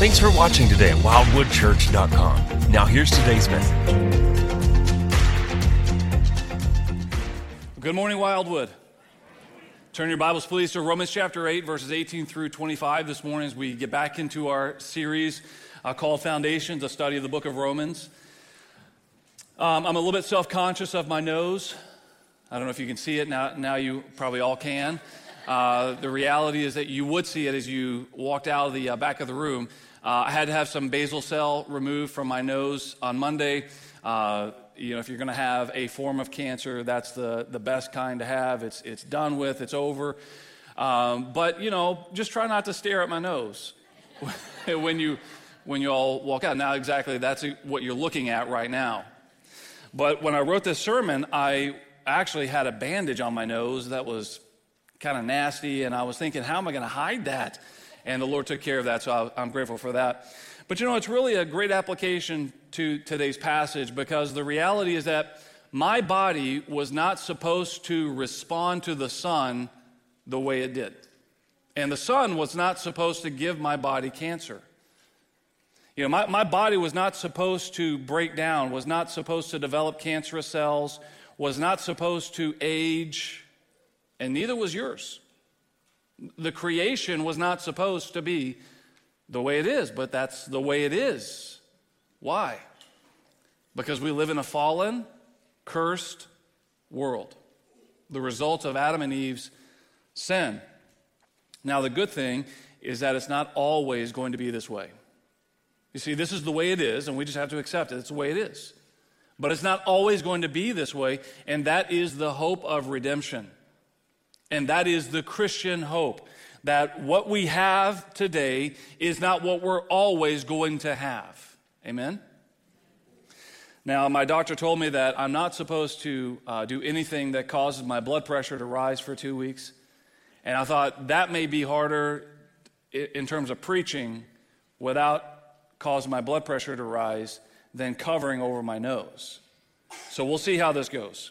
Thanks for watching today at wildwoodchurch.com. Now, here's today's message. Good morning, Wildwood. Turn your Bibles, please, to Romans chapter 8, verses 18 through 25 this morning as we get back into our series uh, called Foundations, a study of the book of Romans. Um, I'm a little bit self conscious of my nose. I don't know if you can see it now, now you probably all can. Uh, the reality is that you would see it as you walked out of the uh, back of the room. Uh, I had to have some basal cell removed from my nose on Monday. Uh, you know, if you're going to have a form of cancer, that's the, the best kind to have. It's, it's done with, it's over. Um, but, you know, just try not to stare at my nose when, you, when you all walk out. Now, exactly, that's what you're looking at right now. But when I wrote this sermon, I actually had a bandage on my nose that was kind of nasty, and I was thinking, how am I going to hide that? And the Lord took care of that, so I'm grateful for that. But you know, it's really a great application to today's passage because the reality is that my body was not supposed to respond to the sun the way it did. And the sun was not supposed to give my body cancer. You know, my, my body was not supposed to break down, was not supposed to develop cancerous cells, was not supposed to age, and neither was yours. The creation was not supposed to be the way it is, but that's the way it is. Why? Because we live in a fallen, cursed world, the result of Adam and Eve's sin. Now, the good thing is that it's not always going to be this way. You see, this is the way it is, and we just have to accept it. It's the way it is. But it's not always going to be this way, and that is the hope of redemption. And that is the Christian hope that what we have today is not what we're always going to have. Amen? Now, my doctor told me that I'm not supposed to uh, do anything that causes my blood pressure to rise for two weeks. And I thought that may be harder in terms of preaching without causing my blood pressure to rise than covering over my nose. So we'll see how this goes.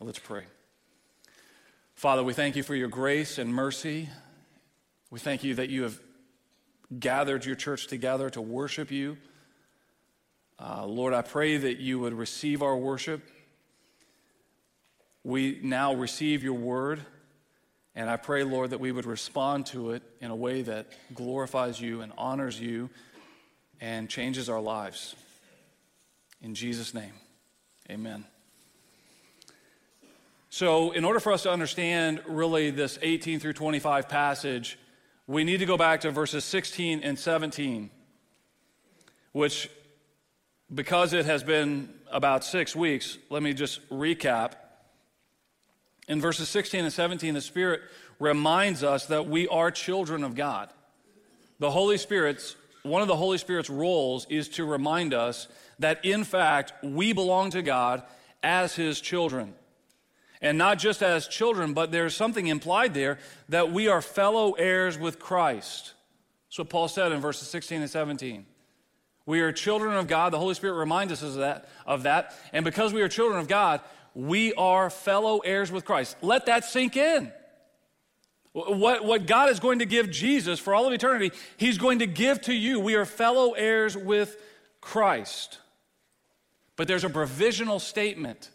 Let's pray. Father, we thank you for your grace and mercy. We thank you that you have gathered your church together to worship you. Uh, Lord, I pray that you would receive our worship. We now receive your word. And I pray, Lord, that we would respond to it in a way that glorifies you and honors you and changes our lives. In Jesus' name, amen. So, in order for us to understand really this 18 through 25 passage, we need to go back to verses 16 and 17, which, because it has been about six weeks, let me just recap. In verses 16 and 17, the Spirit reminds us that we are children of God. The Holy Spirit's one of the Holy Spirit's roles is to remind us that in fact we belong to God as his children. And not just as children, but there's something implied there that we are fellow heirs with Christ. That's what Paul said in verses 16 and 17. We are children of God. The Holy Spirit reminds us of that, of that. And because we are children of God, we are fellow heirs with Christ. Let that sink in. What, what God is going to give Jesus for all of eternity, He's going to give to you. We are fellow heirs with Christ. But there's a provisional statement.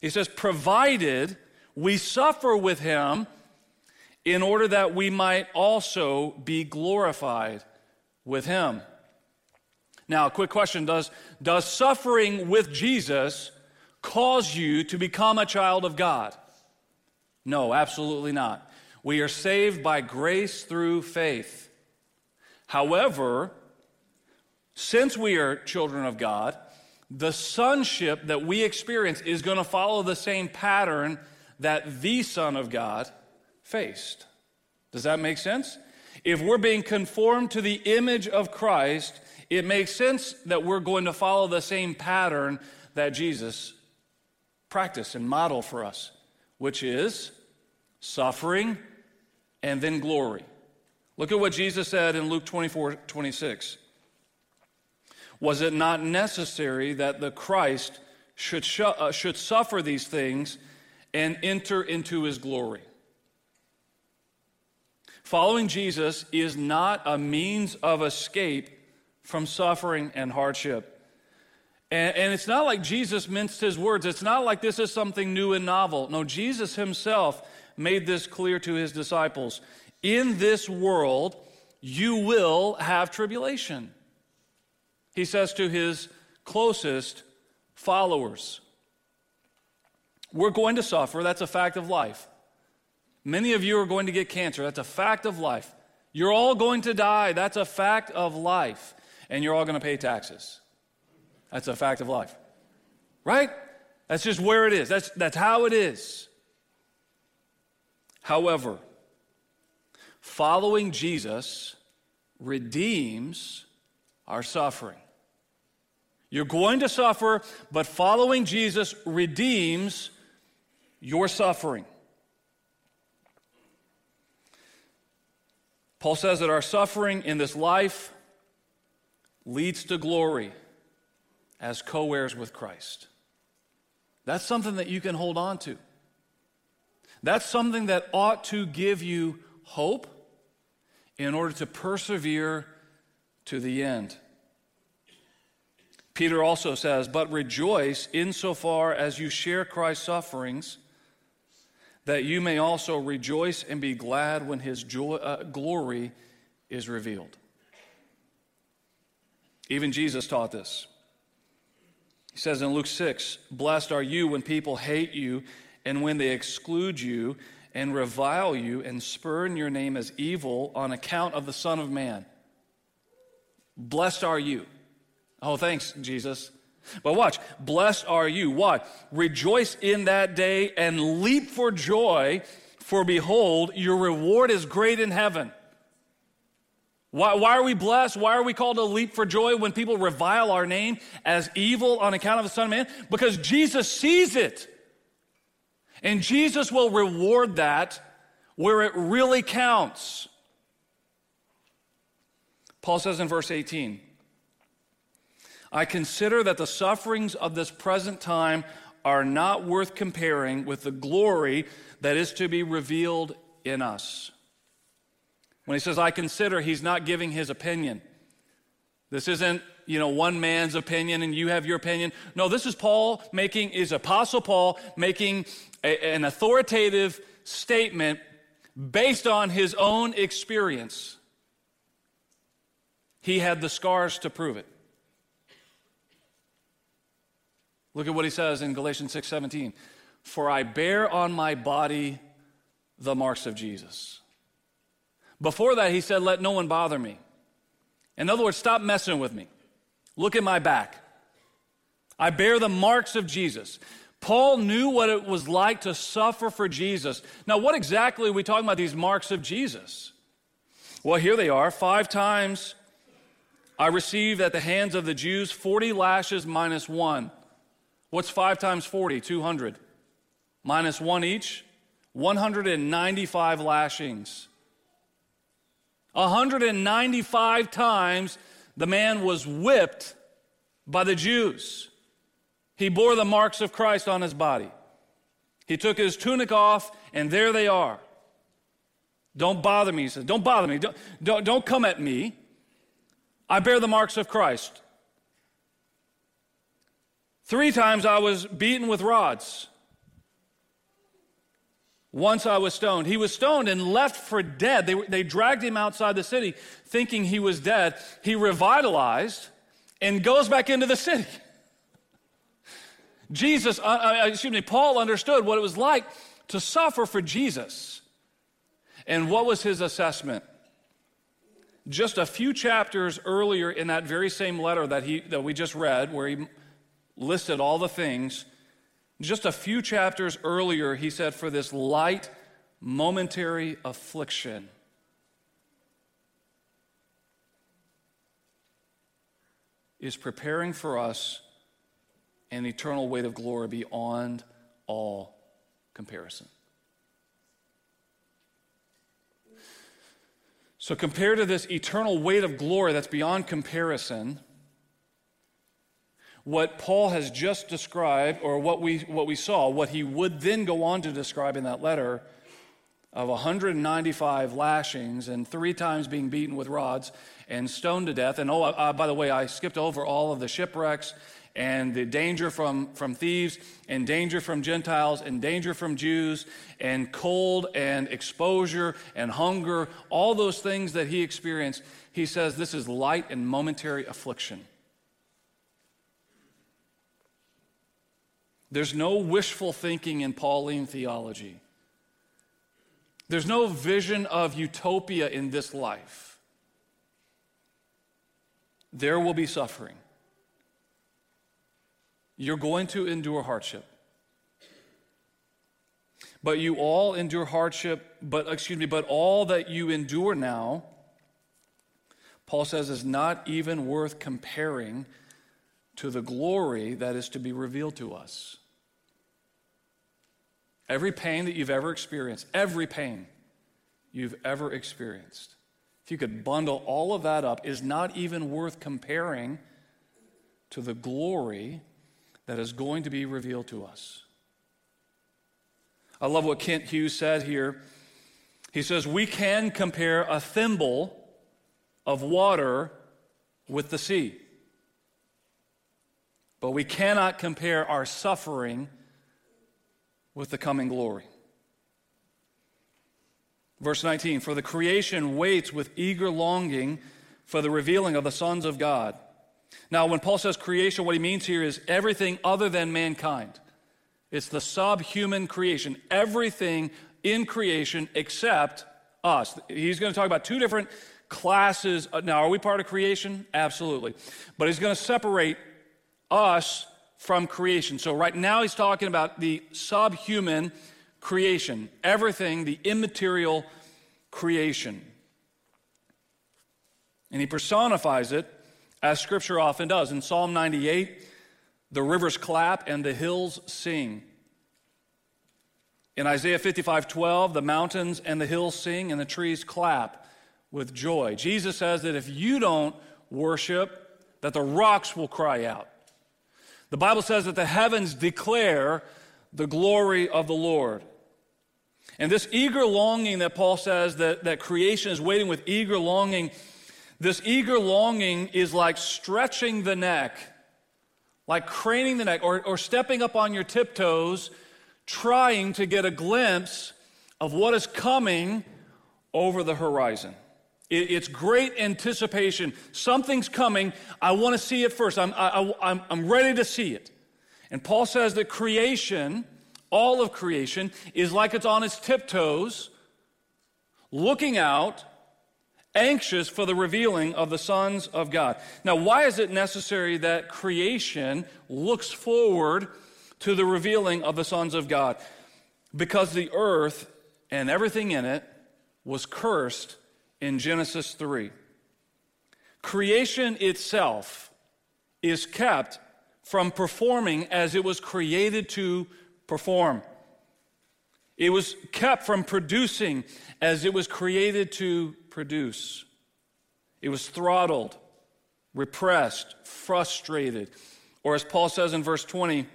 He says, provided we suffer with Him in order that we might also be glorified with him. Now, a quick question Does, does suffering with Jesus cause you to become a child of God? No, absolutely not. We are saved by grace through faith. However, since we are children of God, the sonship that we experience is going to follow the same pattern that the Son of God faced. Does that make sense? If we're being conformed to the image of Christ, it makes sense that we're going to follow the same pattern that Jesus practiced and modeled for us, which is suffering and then glory. Look at what Jesus said in Luke 24 26. Was it not necessary that the Christ should, sh- uh, should suffer these things and enter into his glory? Following Jesus is not a means of escape from suffering and hardship. And, and, it's not like Jesus minced his words. It's not like this is something new and novel. No, Jesus himself made this clear to his disciples. In this world, you will have tribulation. He says to his closest followers, We're going to suffer. That's a fact of life. Many of you are going to get cancer. That's a fact of life. You're all going to die. That's a fact of life. And you're all going to pay taxes. That's a fact of life. Right? That's just where it is. That's, that's how it is. However, following Jesus redeems our suffering. You're going to suffer, but following Jesus redeems your suffering. Paul says that our suffering in this life leads to glory as co heirs with Christ. That's something that you can hold on to. That's something that ought to give you hope in order to persevere to the end. Peter also says, But rejoice insofar as you share Christ's sufferings that you may also rejoice and be glad when his joy, uh, glory is revealed. Even Jesus taught this. He says in Luke 6 Blessed are you when people hate you and when they exclude you and revile you and spurn your name as evil on account of the Son of Man. Blessed are you. Oh, thanks, Jesus. But watch, blessed are you. Why? Rejoice in that day and leap for joy, for behold, your reward is great in heaven. Why, why, are we blessed? Why are we called to leap for joy when people revile our name as evil on account of the Son of Man? Because Jesus sees it. And Jesus will reward that where it really counts. Paul says in verse 18, I consider that the sufferings of this present time are not worth comparing with the glory that is to be revealed in us. When he says, I consider, he's not giving his opinion. This isn't, you know, one man's opinion and you have your opinion. No, this is Paul making, is Apostle Paul making a, an authoritative statement based on his own experience. He had the scars to prove it. Look at what he says in Galatians 6:17. For I bear on my body the marks of Jesus. Before that, he said, Let no one bother me. In other words, stop messing with me. Look at my back. I bear the marks of Jesus. Paul knew what it was like to suffer for Jesus. Now, what exactly are we talking about, these marks of Jesus? Well, here they are. Five times I received at the hands of the Jews 40 lashes minus one. What's 5 times 40? 200. Minus 1 each? 195 lashings. 195 times the man was whipped by the Jews. He bore the marks of Christ on his body. He took his tunic off, and there they are. Don't bother me, he says. Don't bother me. Don't, don't, don't come at me. I bear the marks of Christ. Three times I was beaten with rods. Once I was stoned. He was stoned and left for dead. They, they dragged him outside the city thinking he was dead. He revitalized and goes back into the city. Jesus, uh, uh, excuse me, Paul understood what it was like to suffer for Jesus. And what was his assessment? Just a few chapters earlier in that very same letter that, he, that we just read, where he listed all the things, just a few chapters earlier, he said, For this light, momentary affliction. Is preparing for us an eternal weight of glory beyond all comparison. So, compared to this eternal weight of glory that's beyond comparison, what Paul has just described, or what we, what we saw, what he would then go on to describe in that letter of 195 lashings and three times being beaten with rods and stoned to death. And oh, uh, by the way, I skipped over all of the shipwrecks and the danger from, from thieves and danger from Gentiles and danger from Jews and cold and exposure and hunger, all those things that he experienced. He says this is light and momentary affliction. There's no wishful thinking in Pauline theology. There's no vision of utopia in this life. There will be suffering. You're going to endure hardship. But you all endure hardship, but excuse me, but all that you endure now, Paul says, is not even worth comparing to the glory that is to be revealed to us. Every pain that you've ever experienced, every pain you've ever experienced, if you could bundle all of that up, is not even worth comparing to the glory that is going to be revealed to us. I love what Kent Hughes said here. He says, We can compare a thimble of water with the sea. But we cannot compare our suffering with the coming glory. Verse 19 For the creation waits with eager longing for the revealing of the sons of God. Now, when Paul says creation, what he means here is everything other than mankind. It's the subhuman creation, everything in creation except us. He's going to talk about two different classes. Now, are we part of creation? Absolutely. But he's going to separate us from creation. So, right now, he's talking about the subhuman creation, everything, the immaterial creation. And he personifies it as Scripture often does. In Psalm 98, the rivers clap and the hills sing. In Isaiah 55 12, the mountains and the hills sing and the trees clap with joy. Jesus says that if you don't worship, that the rocks will cry out. The Bible says that the heavens declare the glory of the Lord. And this eager longing that Paul says that, that creation is waiting with eager longing, this eager longing is like stretching the neck, like craning the neck, or, or stepping up on your tiptoes, trying to get a glimpse of what is coming over the horizon. It's great anticipation. Something's coming. I want to see it first. I'm, I, I'm, I'm ready to see it. And Paul says that creation, all of creation, is like it's on its tiptoes, looking out, anxious for the revealing of the sons of God. Now, why is it necessary that creation looks forward to the revealing of the sons of God? Because the earth and everything in it was cursed in Genesis 3. Creation itself is kept from performing as it was created to perform. It was kept from producing as it was created to produce. It was throttled, repressed, frustrated. Or as Paul says in verse 20,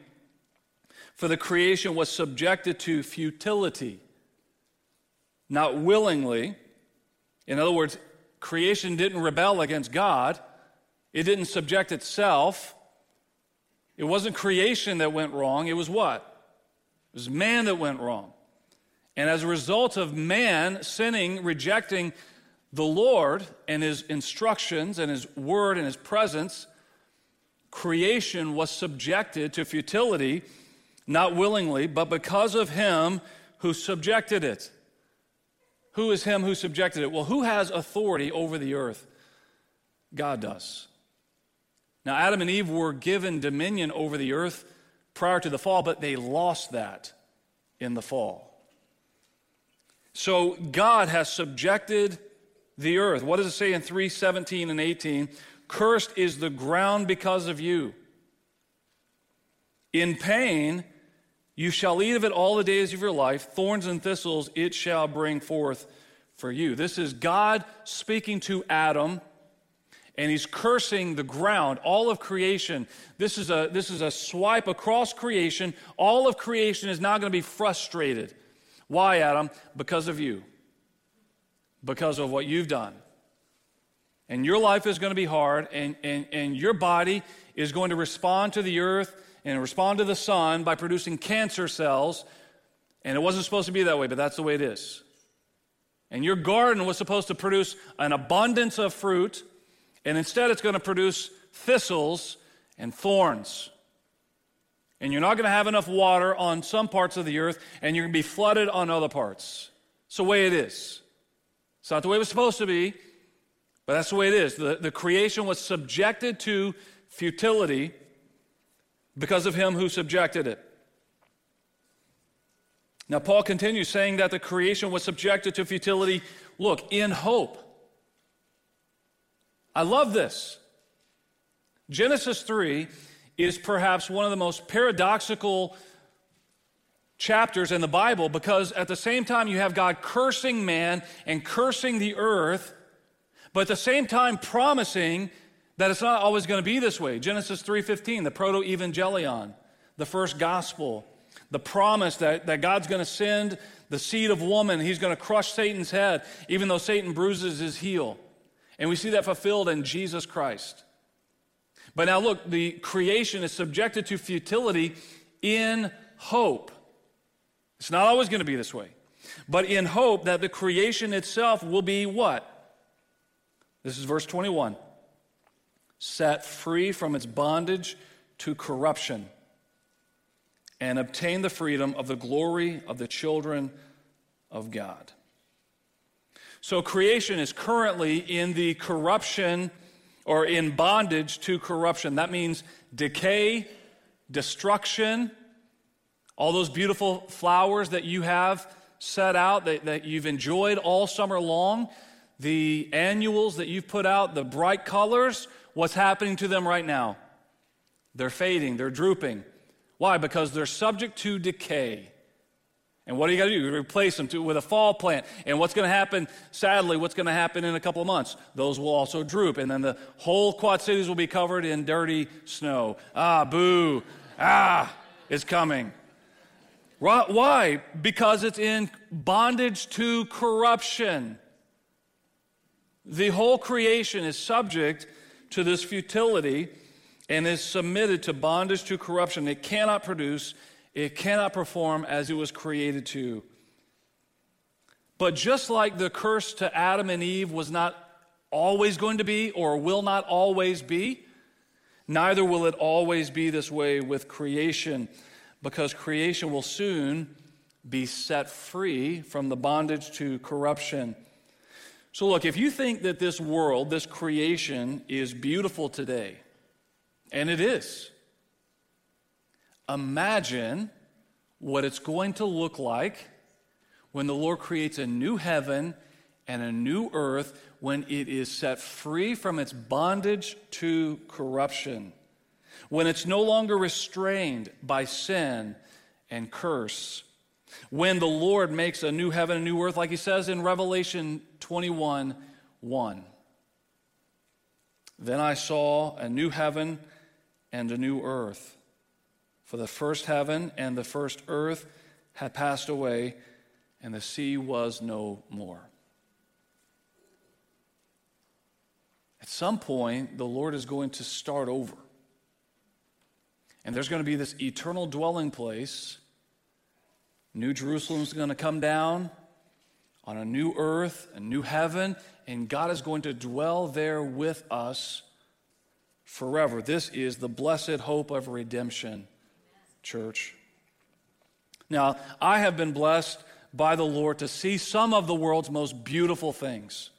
for the creation was subjected to futility, not willingly, in other words, creation didn't rebel against God, it didn't subject itself. It wasn't creation that went wrong, it was what? It was man that went wrong. And as a result of man sinning, rejecting the Lord and his instructions and his word and his presence, creation was subjected to futility, not willingly, but because of him who subjected it. Who is him who subjected it? Well, who has authority over the earth? God does. Now, Adam and Eve were given dominion over the earth prior to the fall, but they lost that in the fall. So God has subjected the earth. What does it say in 317 and 18? Cursed is the ground because of you. In pain, you shall eat of it all the days of your life. Thorns and thistles it shall bring forth for you. This is God speaking to Adam, and he's cursing the ground, all of creation. This is a, this is a swipe across creation. All of creation is now going to be frustrated. Why, Adam? Because of you, because of what you've done. And your life is going to be hard, and, and, and your body is going to respond to the earth and respond to the sun by producing cancer cells. And it wasn't supposed to be that way, but that's the way it is. And your garden was supposed to produce an abundance of fruit, and instead it's going to produce thistles and thorns. And you're not going to have enough water on some parts of the earth, and you're going to be flooded on other parts. It's the way it is. It's not the way it was supposed to be, but that's the way it is. The, the creation was subjected to futility because of him who subjected it. Now, Paul continues saying that the creation was subjected to futility, look, in hope. I love this. Genesis 3 is perhaps one of the most paradoxical chapters in the Bible because at the same time you have God cursing man and cursing the earth, but at the same time promising that it's not always going to be this way. Genesis 3:15, the proto-evangelion, the first gospel, the promise that, that God's going to send the seed of woman, he's going to crush Satan's head, even though Satan bruises his heel. And we see that fulfilled in Jesus Christ. But now look, the creation is subjected to futility in hope. It's not always going to be this way. But in hope that the creation itself will be what? This is verse 21 set free from its bondage to corruption, and obtain the freedom of the glory of the children of God. So, creation is currently in the corruption or in bondage to corruption. That means decay, destruction, all those beautiful flowers that you have set out that, that you've enjoyed all summer long, the annuals that you've put out, the bright colors what's happening to them right now? They're fading, they're drooping. Why? Because they're subject to decay. And what do you got to do? You replace them to, with a fall plant. And what's going to happen, sadly, what's going to happen in a couple of months? Those will also droop. And then the whole Quad Cities will be covered in dirty snow. Ah, boo. Ah, it's coming. Why? Because it's in bondage to corruption. The whole creation is subject to this futility and is submitted to bondage to corruption. It cannot produce, it cannot perform as it was created to. But just like the curse to Adam and Eve was not always going to be or will not always be, neither will it always be this way with creation, because creation will soon be set free from the bondage to corruption. So, look, if you think that this world, this creation, is beautiful today, and it is, imagine what it's going to look like when the Lord creates a new heaven and a new earth when it is set free from its bondage to corruption, when it's no longer restrained by sin and curse when the Lord makes a new heaven and a new earth, like he says in Revelation 21 1. Then I saw a new heaven and a new earth. For the first heaven and the first earth had passed away, and the sea was no more. At some point, the Lord is going to start over. And there's going to be this eternal dwelling place New Jerusalem's going to come down on a new earth, a new heaven, and God is going to dwell there with us forever. This is the blessed hope of redemption, church. Now, I have been blessed by the Lord to see some of the world's most beautiful things.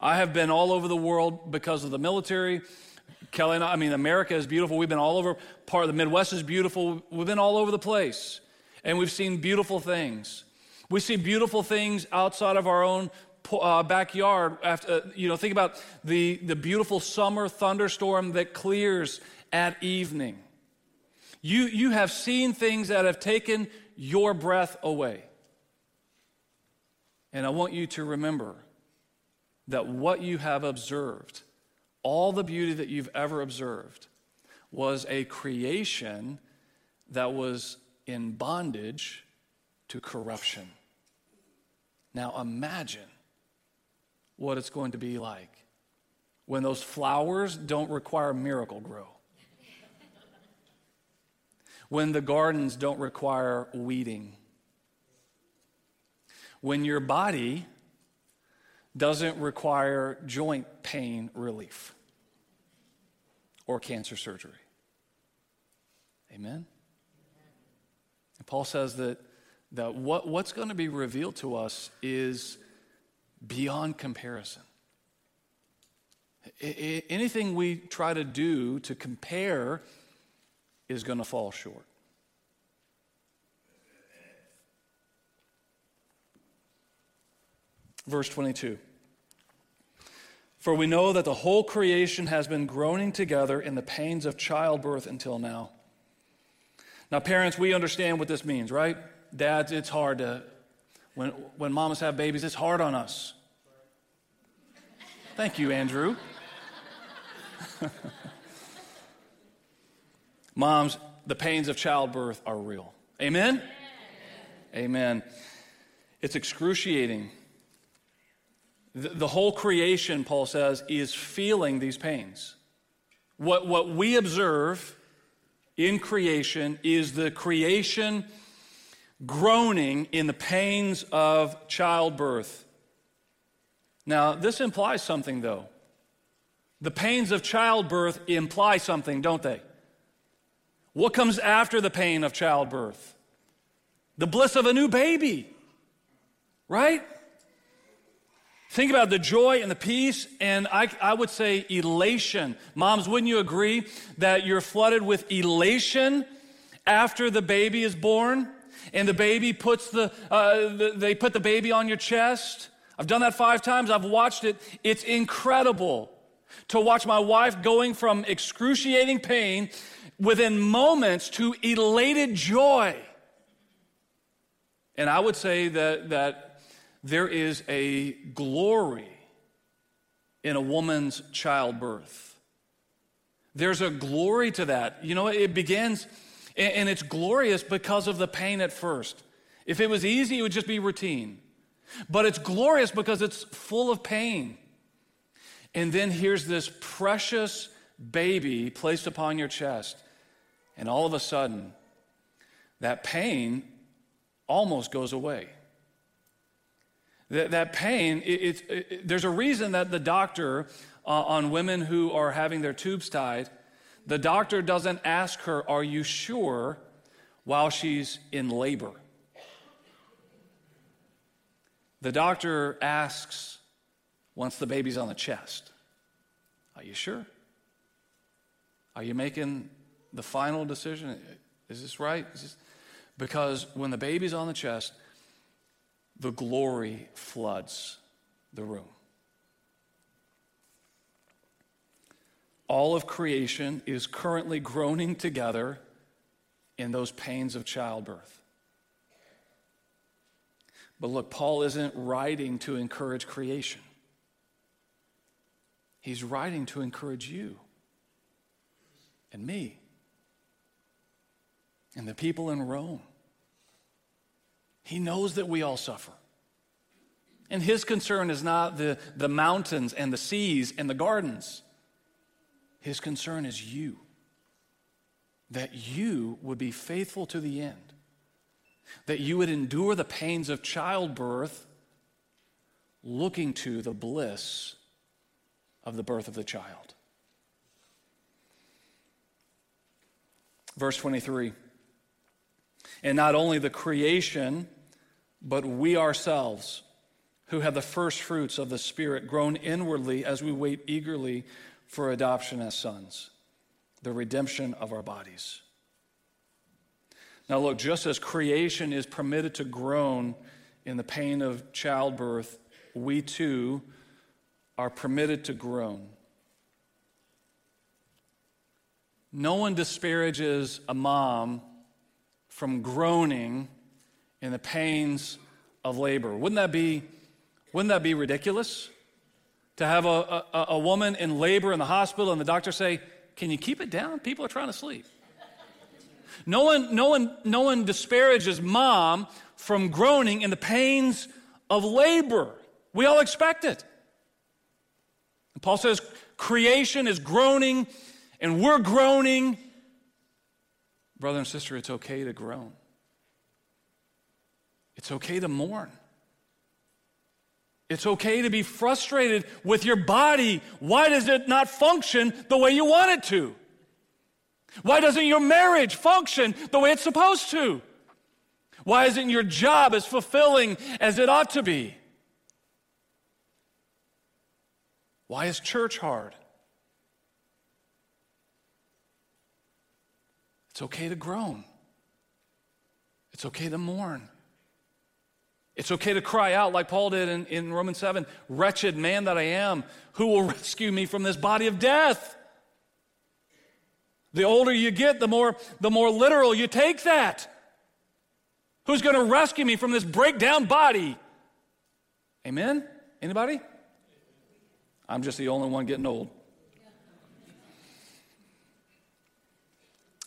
I have been all over the world because of the military. Kelly and I, I mean, America is beautiful. We've been all over. Part of the Midwest is beautiful. We've been all over the place. And we've seen beautiful things. We see beautiful things outside of our own uh, backyard. After, uh, you know, think about the, the beautiful summer thunderstorm that clears at evening. You, you have seen things that have taken your breath away. And I want you to remember that what you have observed, all the beauty that you've ever observed, was a creation that was in bondage to corruption. Now imagine what it's going to be like when those flowers don't require Miracle-Gro, when the gardens don't require weeding, when your body doesn't require joint pain relief or cancer surgery. Amen? Paul says that, that what, what's going to be revealed to us is beyond comparison. I, anything we try to do to compare is going to fall short. Verse 22. For we know that the whole creation has been groaning together in the pains of childbirth until now. Now, parents, we understand what this means, right? Dads, it's hard to, when, when mamas have babies, it's hard on us. Thank you, Andrew. Moms, the pains of childbirth are real. Amen? Amen. Amen. It's excruciating. The, the whole creation, Paul says, is feeling these pains. What, what we observe in creation is the creation groaning in the pains of childbirth. Now, this implies something, though. The pains of childbirth imply something, don't they? What comes after the pain of childbirth? The bliss of a new baby, right? Think about the joy and the peace, and I, I, would say elation. Moms, wouldn't you agree that you're flooded with elation after the baby is born? And the baby puts the, uh, the, they put the baby on your chest. I've done that five times. I've watched it. It's incredible to watch my wife going from excruciating pain within moments to elated joy. And I would say that, that there is a glory in a woman's childbirth. There's a glory to that. You know, it begins, and it's glorious because of the pain at first. If it was easy, it would just be routine. But it's glorious because it's full of pain. And then here's this precious baby placed upon your chest. And all of a sudden, that pain almost goes away. That, that pain, it, it, it, there's a reason that the doctor uh, on women who are having their tubes tied, the doctor doesn't ask her, Are you sure? while she's in labor. The doctor asks once the baby's on the chest, Are you sure? Are you making the final decision is this right? Is this? Because when the baby's on the chest, the glory floods the room. All of creation is currently groaning together in those pains of childbirth. But look, Paul isn't writing to encourage creation, he's writing to encourage you and me and the people in Rome. He knows that we all suffer. And his concern is not the, the mountains and the seas and the gardens. His concern is you. That you would be faithful to the end. that you would endure the pains of childbirth, looking to the bliss of the birth of the child. Verse 23 And not only the creation, but we ourselves, who have the first fruits of the Spirit, groan inwardly as we wait eagerly for adoption as sons, the redemption of our bodies. Now, look, just as creation is permitted to groan in the pain of childbirth, we too are permitted to groan. No one disparages a mom from groaning in the pains of labor. Wouldn't that be, wouldn't that be ridiculous? To have a, a, a woman in labor in the hospital and the doctor say, Can you keep it down? People are trying to sleep. No one, no one, no one disparages mom from groaning in the pains of labor. We all expect it. And Paul says creation is groaning and we're groaning. Brother and sister, it's okay to groan. It's okay to mourn. It's okay to be frustrated with your body. Why does it not function the way you want it to? Why doesn't your marriage function the way it's supposed to? Why isn't your job as fulfilling as it ought to be? Why is church hard? It's okay to groan. It's okay to mourn. It's okay to cry out like Paul did in, in Romans 7 Wretched man that I am, who will rescue me from this body of death? The older you get, the more, the more literal you take that. Who's going to rescue me from this breakdown body? Amen? Anybody? I'm just the only one getting old.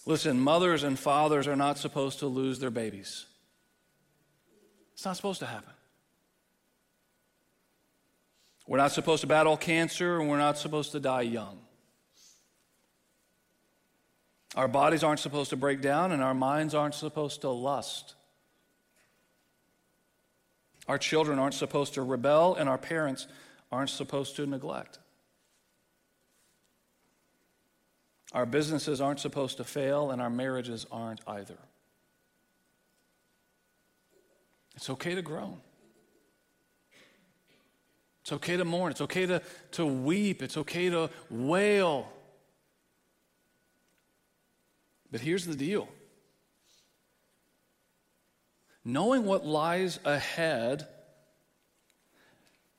Listen, mothers and fathers are not supposed to lose their babies. It's not supposed to happen. We're not supposed to battle cancer, and we're not supposed to die young. Our bodies aren't supposed to break down, and our minds aren't supposed to lust. Our children aren't supposed to rebel, and our parents aren't supposed to neglect. Our businesses aren't supposed to fail, and our marriages aren't either. It's okay to groan. It's okay to mourn. It's okay to, to weep. It's okay to wail. But here's the deal knowing what lies ahead,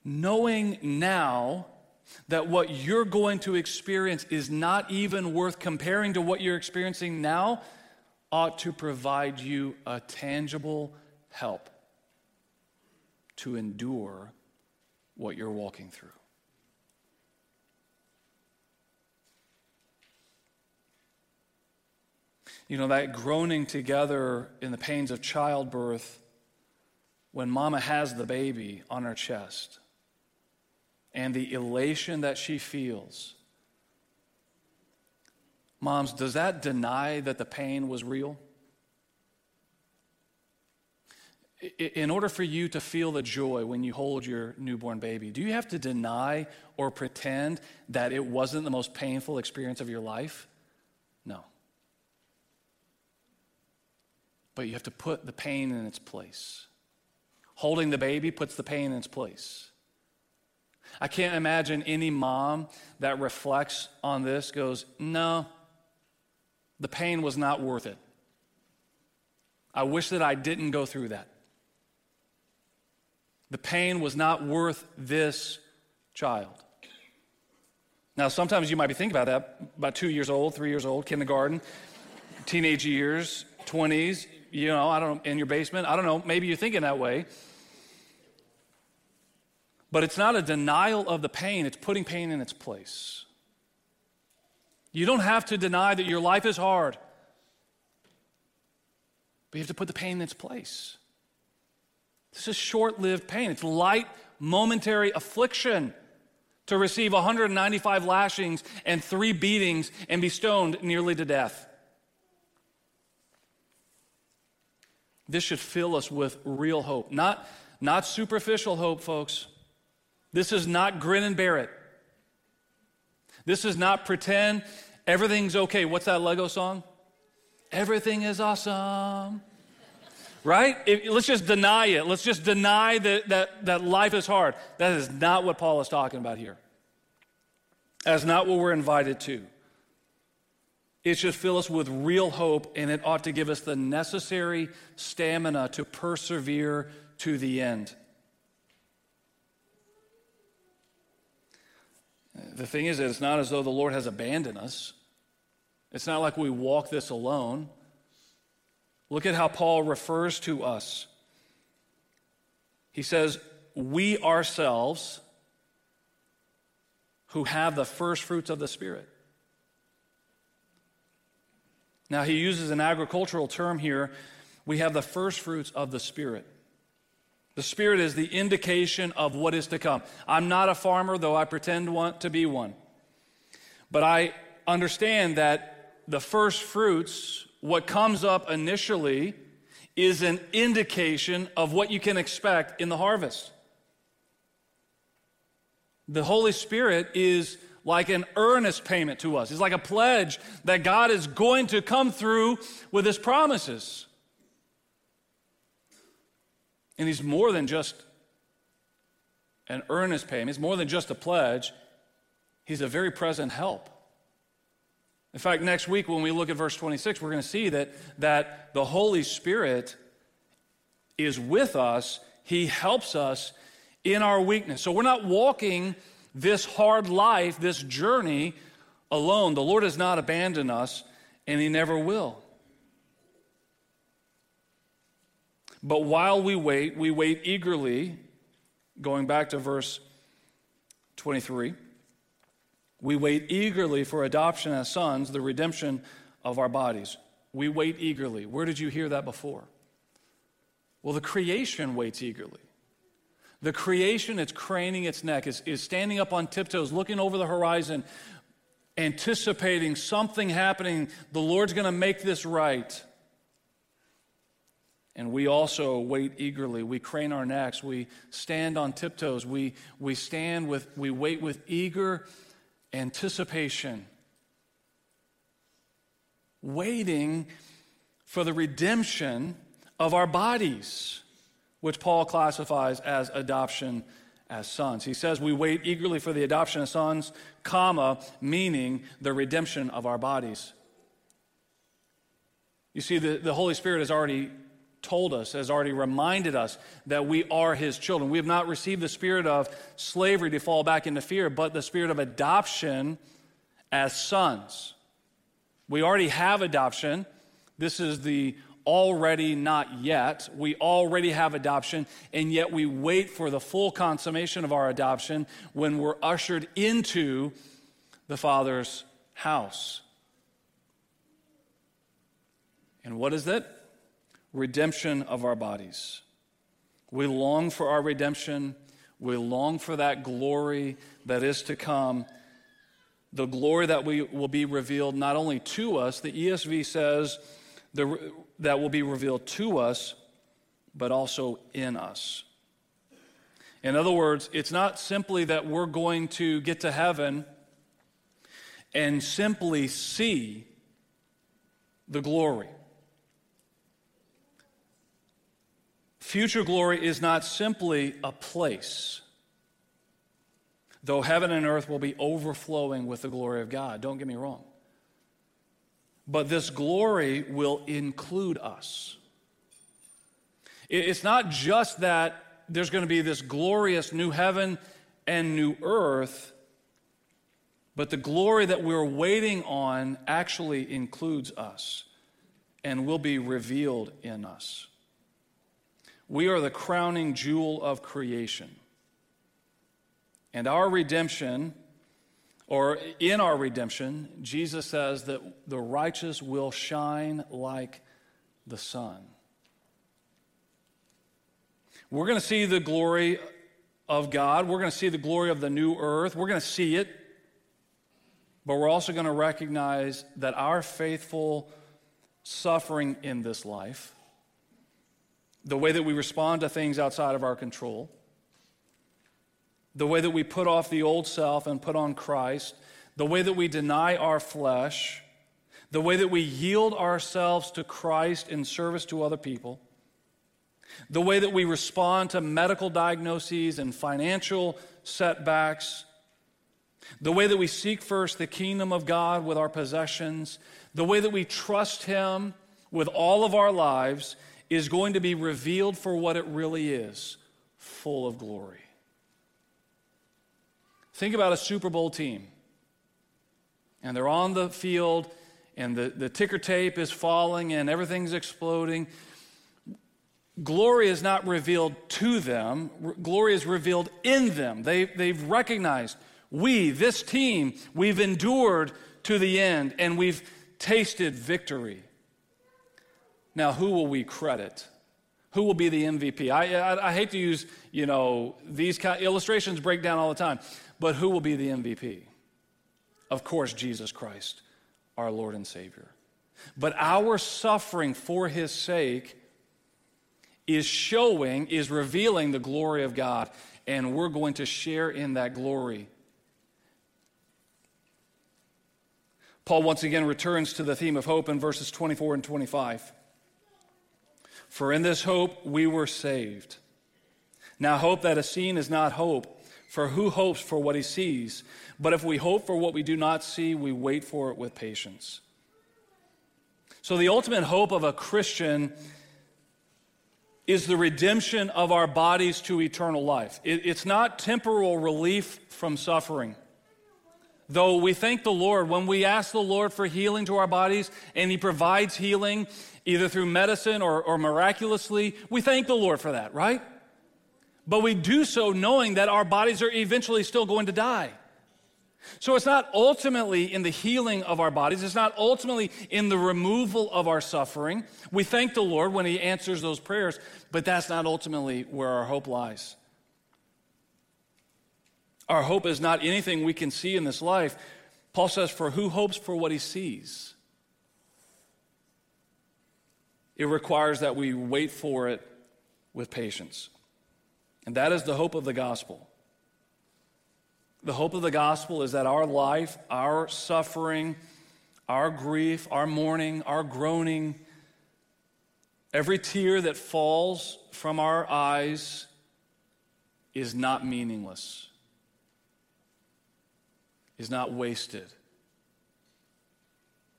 knowing now that what you're going to experience is not even worth comparing to what you're experiencing now, ought to provide you a tangible help to endure what you're walking through. You know, that groaning together in the pains of childbirth when mama has the baby on her chest and the elation that she feels. Moms, does that deny that the pain was real? In order for you to feel the joy when you hold your newborn baby, do you have to deny or pretend that it wasn't the most painful experience of your life? No. But you have to put the pain in its place. Holding the baby puts the pain in its place. I can't imagine any mom that reflects on this goes, No, the pain was not worth it. I wish that I didn't go through that. The pain was not worth this child. Now, sometimes you might be thinking about that, about two years old, three years old, kindergarten, teenage years, 20s, you know, I don't know, in your basement. I don't know, maybe you're thinking that way. But it's not a denial of the pain, it's putting pain in its place. You don't have to deny that your life is hard, but you have to put the pain in its place. This is short lived pain. It's light, momentary affliction to receive 195 lashings and three beatings and be stoned nearly to death. This should fill us with real hope, not, not superficial hope, folks. This is not grin and bear it. This is not pretend everything's okay. What's that Lego song? Everything is awesome. Right? If, let's just deny it. Let's just deny that, that, that life is hard. That is not what Paul is talking about here. That's not what we're invited to. It should fill us with real hope, and it ought to give us the necessary stamina to persevere to the end. The thing is that it's not as though the Lord has abandoned us. It's not like we walk this alone. Look at how Paul refers to us. He says, We ourselves who have the first fruits of the Spirit. Now, he uses an agricultural term here. We have the first fruits of the Spirit. The Spirit is the indication of what is to come. I'm not a farmer, though I pretend want to be one. But I understand that the first fruits, what comes up initially, is an indication of what you can expect in the harvest. The Holy Spirit is like an earnest payment to us. It's like a pledge that God is going to come through with his promises. And he's more than just an earnest payment, he's more than just a pledge, he's a very present help. In fact, next week when we look at verse 26, we're going to see that, that the Holy Spirit is with us, he helps us in our weakness. So we're not walking this hard life, this journey alone. The Lord has not abandoned us, and He never will. But while we wait, we wait eagerly, going back to verse 23. We wait eagerly for adoption as sons, the redemption of our bodies. We wait eagerly. Where did you hear that before? Well, the creation waits eagerly. The creation, it's craning its neck, is, is standing up on tiptoes, looking over the horizon, anticipating something happening. The Lord's going to make this right. And we also wait eagerly. We crane our necks. We stand on tiptoes. We, we stand with, we wait with eager anticipation, waiting for the redemption of our bodies which Paul classifies as adoption as sons. He says we wait eagerly for the adoption of sons, comma, meaning the redemption of our bodies. You see, the, the Holy Spirit has already told us, has already reminded us that we are his children. We have not received the spirit of slavery to fall back into fear, but the spirit of adoption as sons. We already have adoption. This is the already not yet. We already have adoption, and yet we wait for the full consummation of our adoption when we're ushered into the Father's house. And what is that? Redemption of our bodies. We long for our redemption. We long for that glory that is to come. The glory that we will be revealed not only to us, the ESV says, the, that will be revealed to us, but also in us. In other words, it's not simply that we're going to get to heaven and simply see the glory. Future glory is not simply a place, though heaven and earth will be overflowing with the glory of God. Don't get me wrong. But this glory will include us. It's not just that there's going to be this glorious new heaven and new earth, but the glory that we're waiting on actually includes us and will be revealed in us. We are the crowning jewel of creation. And our redemption or in our redemption, Jesus says that the righteous will shine like the sun. We're going to see the glory of God. We're going to see the glory of the new earth. We're going to see it. But we're also going to recognize that our faithful suffering in this life the way that we respond to things outside of our control, the way that we put off the old self and put on Christ, the way that we deny our flesh, the way that we yield ourselves to Christ in service to other people, the way that we respond to medical diagnoses and financial setbacks, the way that we seek first the kingdom of God with our possessions, the way that we trust Him with all of our lives is going to be revealed for what it really is full of glory. Think about a Super Bowl team. And they're on the field, and the, the ticker tape is falling, and everything's exploding. Glory is not revealed to them, glory is revealed in them. They, they've recognized we, this team, we've endured to the end, and we've tasted victory. Now, who will we credit? Who will be the MVP? I, I, I hate to use, you know, these kind of illustrations break down all the time, but who will be the MVP? Of course, Jesus Christ, our Lord and Savior. But our suffering for his sake is showing, is revealing the glory of God, and we're going to share in that glory. Paul once again returns to the theme of hope in verses 24 and 25. For in this hope we were saved. Now, hope that is seen is not hope, for who hopes for what he sees? But if we hope for what we do not see, we wait for it with patience. So, the ultimate hope of a Christian is the redemption of our bodies to eternal life. It, it's not temporal relief from suffering. Though we thank the Lord when we ask the Lord for healing to our bodies and He provides healing either through medicine or, or miraculously, we thank the Lord for that, right? But we do so knowing that our bodies are eventually still going to die. So it's not ultimately in the healing of our bodies, it's not ultimately in the removal of our suffering. We thank the Lord when He answers those prayers, but that's not ultimately where our hope lies. Our hope is not anything we can see in this life. Paul says, For who hopes for what he sees? It requires that we wait for it with patience. And that is the hope of the gospel. The hope of the gospel is that our life, our suffering, our grief, our mourning, our groaning, every tear that falls from our eyes is not meaningless, is not wasted,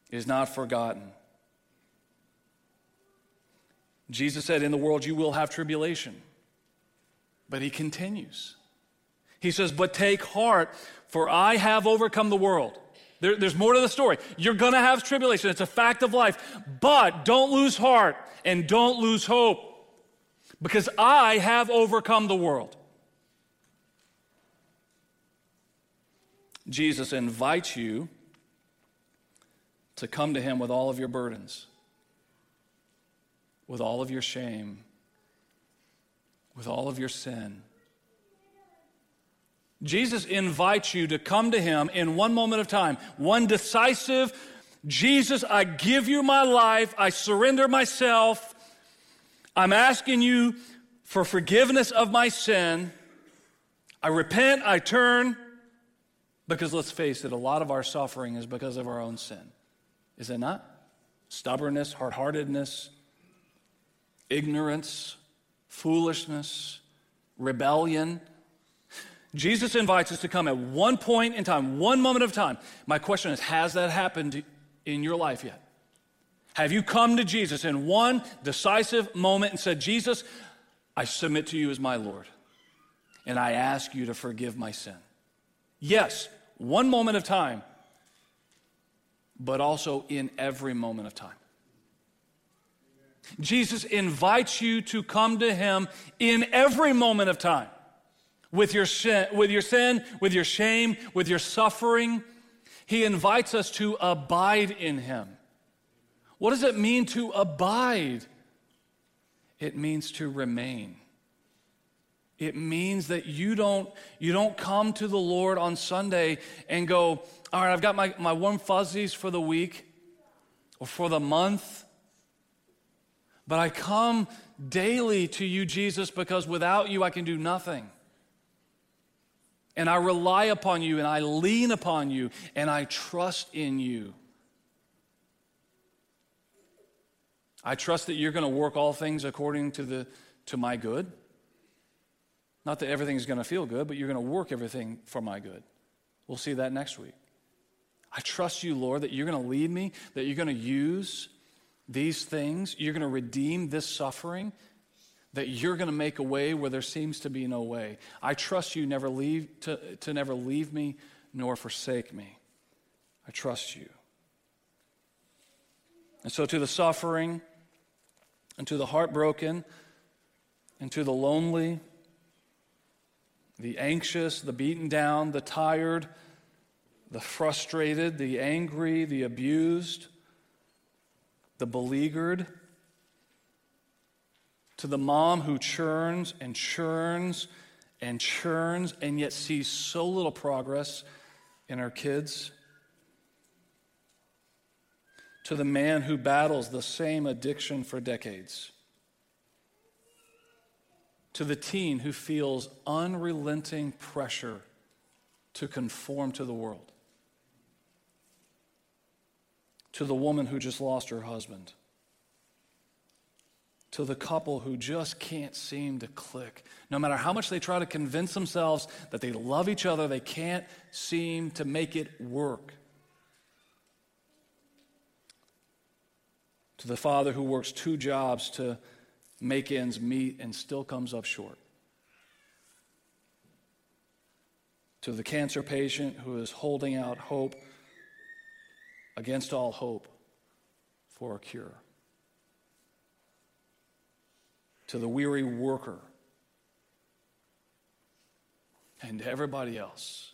is not forgotten. Jesus said, In the world you will have tribulation. But he continues. He says, But take heart, for I have overcome the world. There, there's more to the story. You're going to have tribulation, it's a fact of life. But don't lose heart and don't lose hope, because I have overcome the world. Jesus invites you to come to him with all of your burdens with all of your shame, with all of your sin. Jesus invites you to come to him in one moment of time, one decisive, Jesus, I give you my life, I surrender myself. I'm asking you for forgiveness of my sin. I repent, I turn, because let's face it, a lot of our suffering is because of our own sin. Is it not? Stubbornness, hard heartedness, ignorance, foolishness, rebellion. Jesus invites us to come at one point in time, one moment of time. My question is Has that happened in your life yet? Have you come to Jesus in one decisive moment and said, Jesus, I submit to you as my Lord, and I ask you to forgive my sin? Yes, one moment of time, but also in every moment of time. Jesus invites you to come to him in every moment of time with your, sin, with your sin, with your shame, with your suffering. He invites us to abide in him. What does it mean to abide? It means to remain. It means that you don't, you don't come to the Lord on Sunday and go, all right, I've got my, my warm fuzzies for the week or for the month But I come daily to you, Jesus, because without you I can do nothing. And I rely upon you and I lean upon you and I trust in you. I trust that you're going to work all things according to, the, to my good. Not that everything's going to feel good, but you're going to work everything for my good. We'll see that next week. I trust you, Lord, that you're going to lead me, that you're going to use these things, you're going to redeem this suffering, that you're going to make a way where there seems to be no way. I trust you never leave to, to never leave me nor forsake me. I trust you. And so to the suffering and to the heartbroken and to the lonely, the anxious, the beaten down, the tired, the frustrated, the angry, the abused, the beleaguered, to the mom who churns and churns and churns and yet sees so little progress in her kids, to the man who battles the same addiction for decades to the teen who feels unrelenting pressure to conform to the world, to the woman who just lost her husband, to the couple who just can't seem to click. No matter how much they try to convince themselves that they love each other, they can't seem to make it work. To the father who works two jobs to make ends meet, and still comes up short. To the cancer patient who is holding out hope against all hope for a cure. To the weary worker and to everybody else.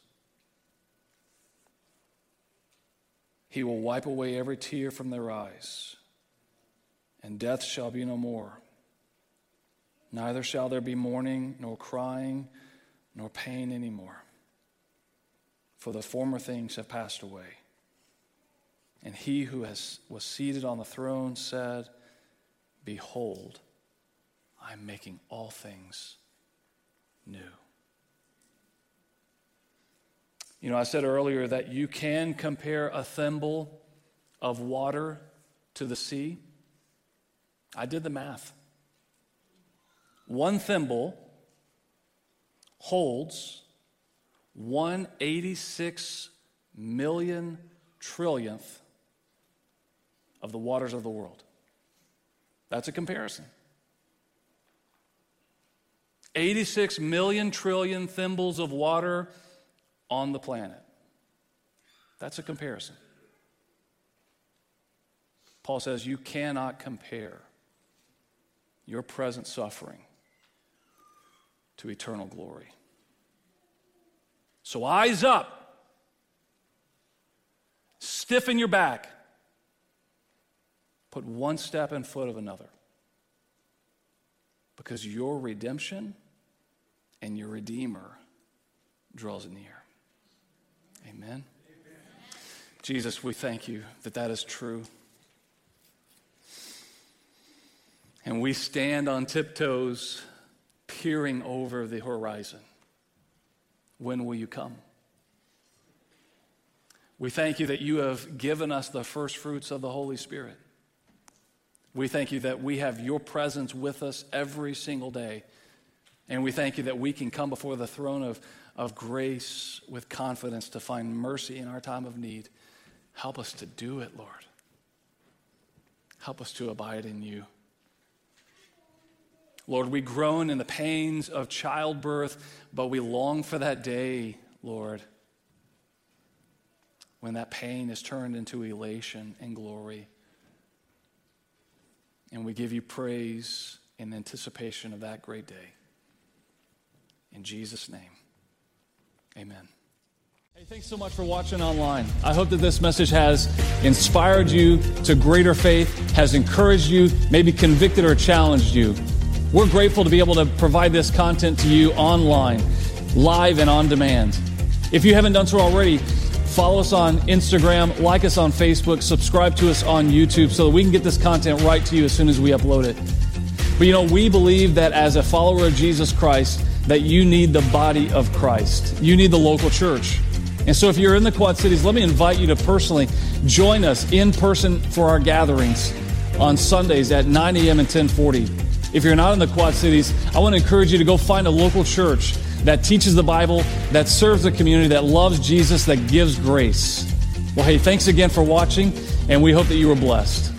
He will wipe away every tear from their eyes, and death shall be no more. Neither shall there be mourning, nor crying, nor pain anymore. For the former things have passed away. And he who has, was seated on the throne said, Behold, I am making all things new. You know, I said earlier that you can compare a thimble of water to the sea. I did the math one thimble holds 186 million trillionth of the waters of the world. That's a comparison. 86 million trillion thimbles of water on the planet. That's a comparison. Paul says you cannot compare your present suffering to eternal glory. So, eyes up, stiffen your back, put one step in foot of another. Because your redemption and your Redeemer draws near. Amen. Amen. Jesus, we thank you that that is true. And we stand on tiptoes peering over the horizon. When will you come? We thank you that you have given us the first fruits of the Holy Spirit. We thank you that we have your presence with us every single day. And we thank you that we can come before the throne of, of grace with confidence to find mercy in our time of need. Help us to do it, Lord. Help us to abide in you. Lord, we groan in the pains of childbirth, but we long for that day, Lord, when that pain is turned into elation and glory. And we give you praise in anticipation of that great day. In Jesus' name, amen. Hey, thanks so much for watching online. I hope that this message has inspired you to greater faith, has encouraged you, maybe convicted or challenged you. We're grateful to be able to provide this content to you online, live and on demand. If you haven't done so already, follow us on Instagram, like us on Facebook, subscribe to us on YouTube so that we can get this content right to you as soon as we upload it. But you know, we believe that as a follower of Jesus Christ, that you need the body of Christ. You need the local church. And so if you're in the Quad Cities, let me invite you to personally join us in person for our gatherings on Sundays at 9 a.m. and 1040. If you're not in the Quad Cities, I want to encourage you to go find a local church that teaches the Bible, that serves the community, that loves Jesus, that gives grace. Well, hey, thanks again for watching, and we hope that you were blessed.